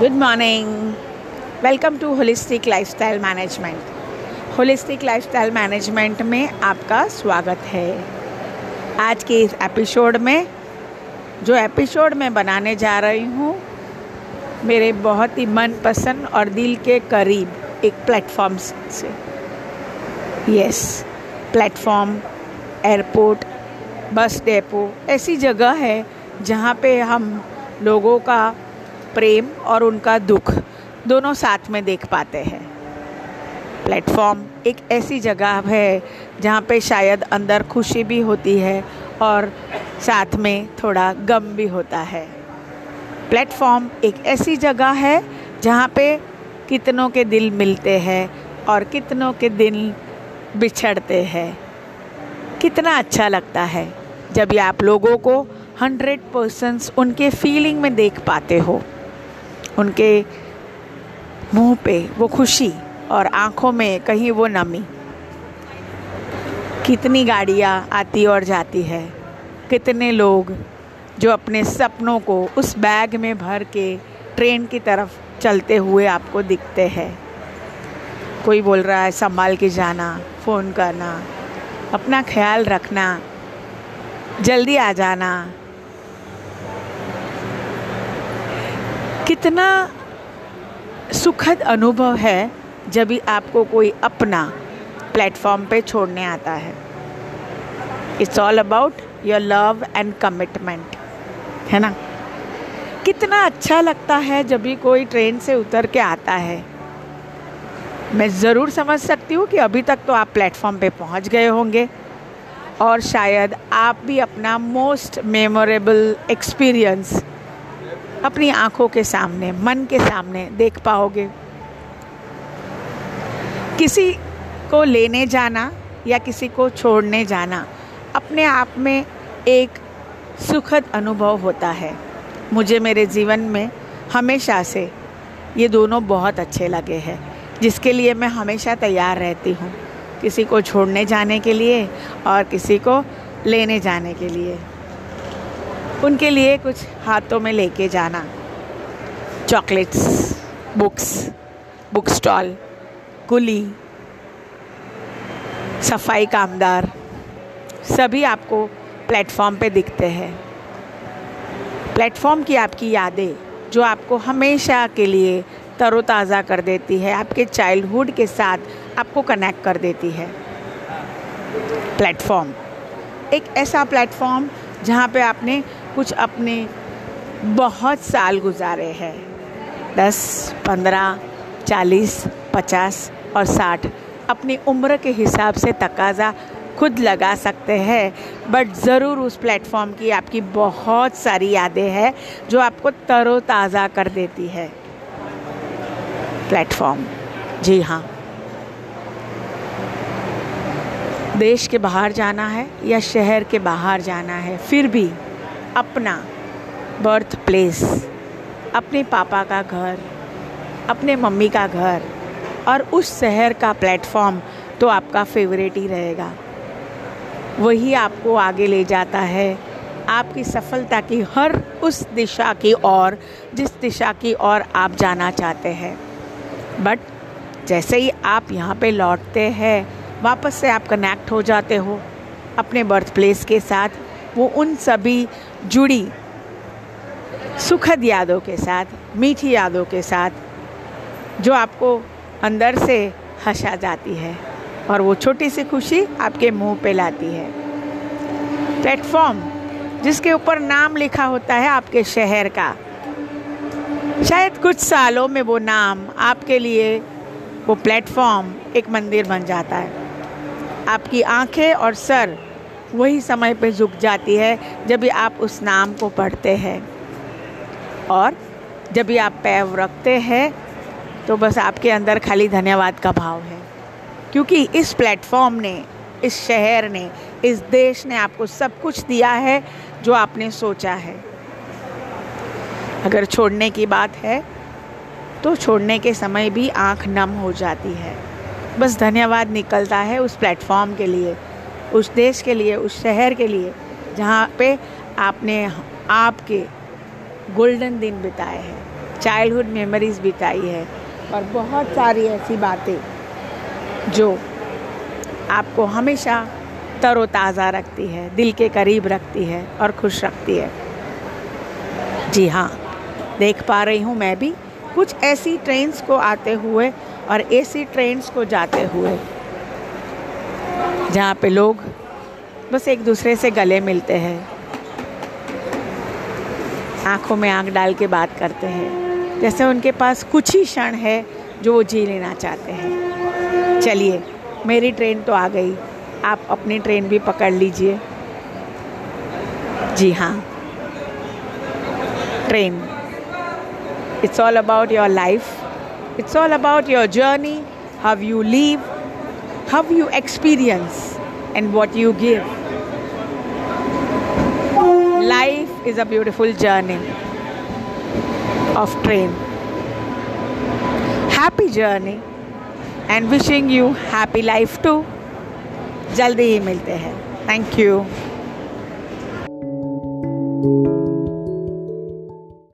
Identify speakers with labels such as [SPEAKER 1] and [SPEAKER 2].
[SPEAKER 1] Good morning welcome to holistic lifestyle management holistic lifestyle management में आपका स्वागत है। आज के इस एपिसोड में, जो एपिसोड मैं बनाने जा रही हूँ, मेरे बहुत ही मनपसंद और दिल के करीब एक प्लेटफॉर्म से। Yes platform airport bus depot ऐसी जगह है जहाँ पे हम लोगों का प्रेम और उनका दुख दोनों साथ में देख पाते हैं। प्लेटफॉर्म एक ऐसी जगह है जहाँ पे शायद अंदर खुशी भी होती है और साथ में थोड़ा गम भी होता है। प्लेटफॉर्म एक ऐसी जगह है जहाँ पे कितनों के दिल मिलते हैं और कितनों के दिल बिछड़ते हैं। कितना अच्छा लगता है जब आप लोगों को हंड्रेड परसेंट उनके फीलिंग में देख पाते हो। उनके मुँह पे वो खुशी और आँखों में कहीं वो नमी। कितनी गाड़ियाँ आती और जाती है, कितने लोग जो अपने सपनों को उस बैग में भर के ट्रेन की तरफ़ चलते हुए आपको दिखते हैं। कोई बोल रहा है, संभाल के जाना, फ़ोन करना, अपना ख्याल रखना, जल्दी आ जाना कितना सुखद अनुभव है जब भी आपको कोई अपना प्लेटफॉर्म पे छोड़ने आता है। It's all about your love and commitment है ना? कितना अच्छा लगता है जब भी कोई ट्रेन से उतर के आता है। मैं ज़रूर समझ सकती हूँ कि अभी तक तो आप प्लेटफॉर्म पे पहुँच गए होंगे और शायद आप भी अपना मोस्ट मेमोरेबल एक्सपीरियंस अपनी आँखों के सामने, मन के सामने देख पाओगे। किसी को लेने जाना या किसी को छोड़ने जाना, अपने आप में एक सुखद अनुभव होता है। मुझे मेरे जीवन में हमेशा से ये दोनों बहुत अच्छे लगे हैं, जिसके लिए मैं हमेशा तैयार रहती हूँ। किसी को छोड़ने जाने के लिए और किसी को लेने जाने के लिए। उनके लिए कुछ हाथों में लेके जाना। चॉकलेट्स बुक्स बुक स्टॉल कुली, सफ़ाई कामदार सभी आपको प्लेटफॉर्म पे दिखते हैं। प्लेटफॉर्म की आपकी यादें, जो आपको हमेशा के लिए तरोताज़ा कर देती है, आपके चाइल्डहुड के साथ आपको कनेक्ट कर देती है। प्लेटफॉर्म एक ऐसा प्लेटफॉर्म जहाँ पे आपने कुछ अपने बहुत साल गुजारे हैं। दस, पंद्रह, चालीस, पचास और साठ। अपनी उम्र के हिसाब से तकाजा खुद लगा सकते हैं बट ज़रूर उस प्लेटफॉर्म की आपकी बहुत सारी यादें हैं जो आपको तरोताज़ा कर देती है। प्लेटफॉर्म जी हाँ। देश के बाहर जाना है या शहर के बाहर जाना है, फिर भी अपना बर्थ प्लेस अपने पापा का घर, अपने मम्मी का घर और उस शहर का प्लेटफॉर्म तो आपका फेवरेट ही रहेगा। वही आपको आगे ले जाता है, आपकी सफलता की हर उस दिशा की ओर, जिस दिशा की ओर आप जाना चाहते हैं। बट जैसे ही आप यहाँ पे लौटते हैं, वापस से आप कनेक्ट हो जाते हो अपने बर्थ प्लेस के साथ, वो उन सभी जुड़ी सुखद यादों के साथ, मीठी यादों के साथ, जो आपको अंदर से हंसा जाती है और वो छोटी सी खुशी आपके मुँह पे लाती है। प्लेटफॉर्म जिसके ऊपर नाम लिखा होता है आपके शहर का। शायद कुछ सालों में वो नाम आपके लिए वो प्लेटफॉर्म एक मंदिर बन जाता है। आपकी आँखें और सर वही समय पे झुक जाती है जब भी आप उस नाम को पढ़ते हैं। और जब भी आप पैर रखते हैं तो बस आपके अंदर खाली धन्यवाद का भाव है। क्योंकि इस प्लेटफॉर्म ने, इस शहर ने, इस देश ने आपको सब कुछ दिया है जो आपने सोचा है। अगर छोड़ने की बात है तो छोड़ने के समय भी आँख नम हो जाती है। बस धन्यवाद निकलता है उस प्लेटफॉर्म के लिए। उस देश के लिए, उस शहर के लिए, जहाँ पे आपने आपके गोल्डन दिन बिताए हैं चाइल्डहुड मेमोरीज बिताई है, और बहुत सारी ऐसी बातें जो आपको हमेशा तरोताज़ा रखती है, दिल के करीब रखती है और खुश रखती है। जी हाँ देख पा रही हूँ मैं भी, कुछ ऐसी ट्रेन्स को आते हुए और ऐसी ट्रेन्स को जाते हुए जहाँ पे लोग बस एक दूसरे से गले मिलते हैं। आँखों में आँख डाल के बात करते हैं। जैसे उनके पास कुछ ही क्षण है जो वो जी लेना चाहते हैं। चलिए, मेरी ट्रेन तो आ गई। आप अपनी ट्रेन भी पकड़ लीजिए। जी हाँ। Train. It's all about your life it's all about your journey how you live how you experience and what you give life is a beautiful journey of train happy journey and wishing you happy life to जल्दी ही मिलते हैं thank you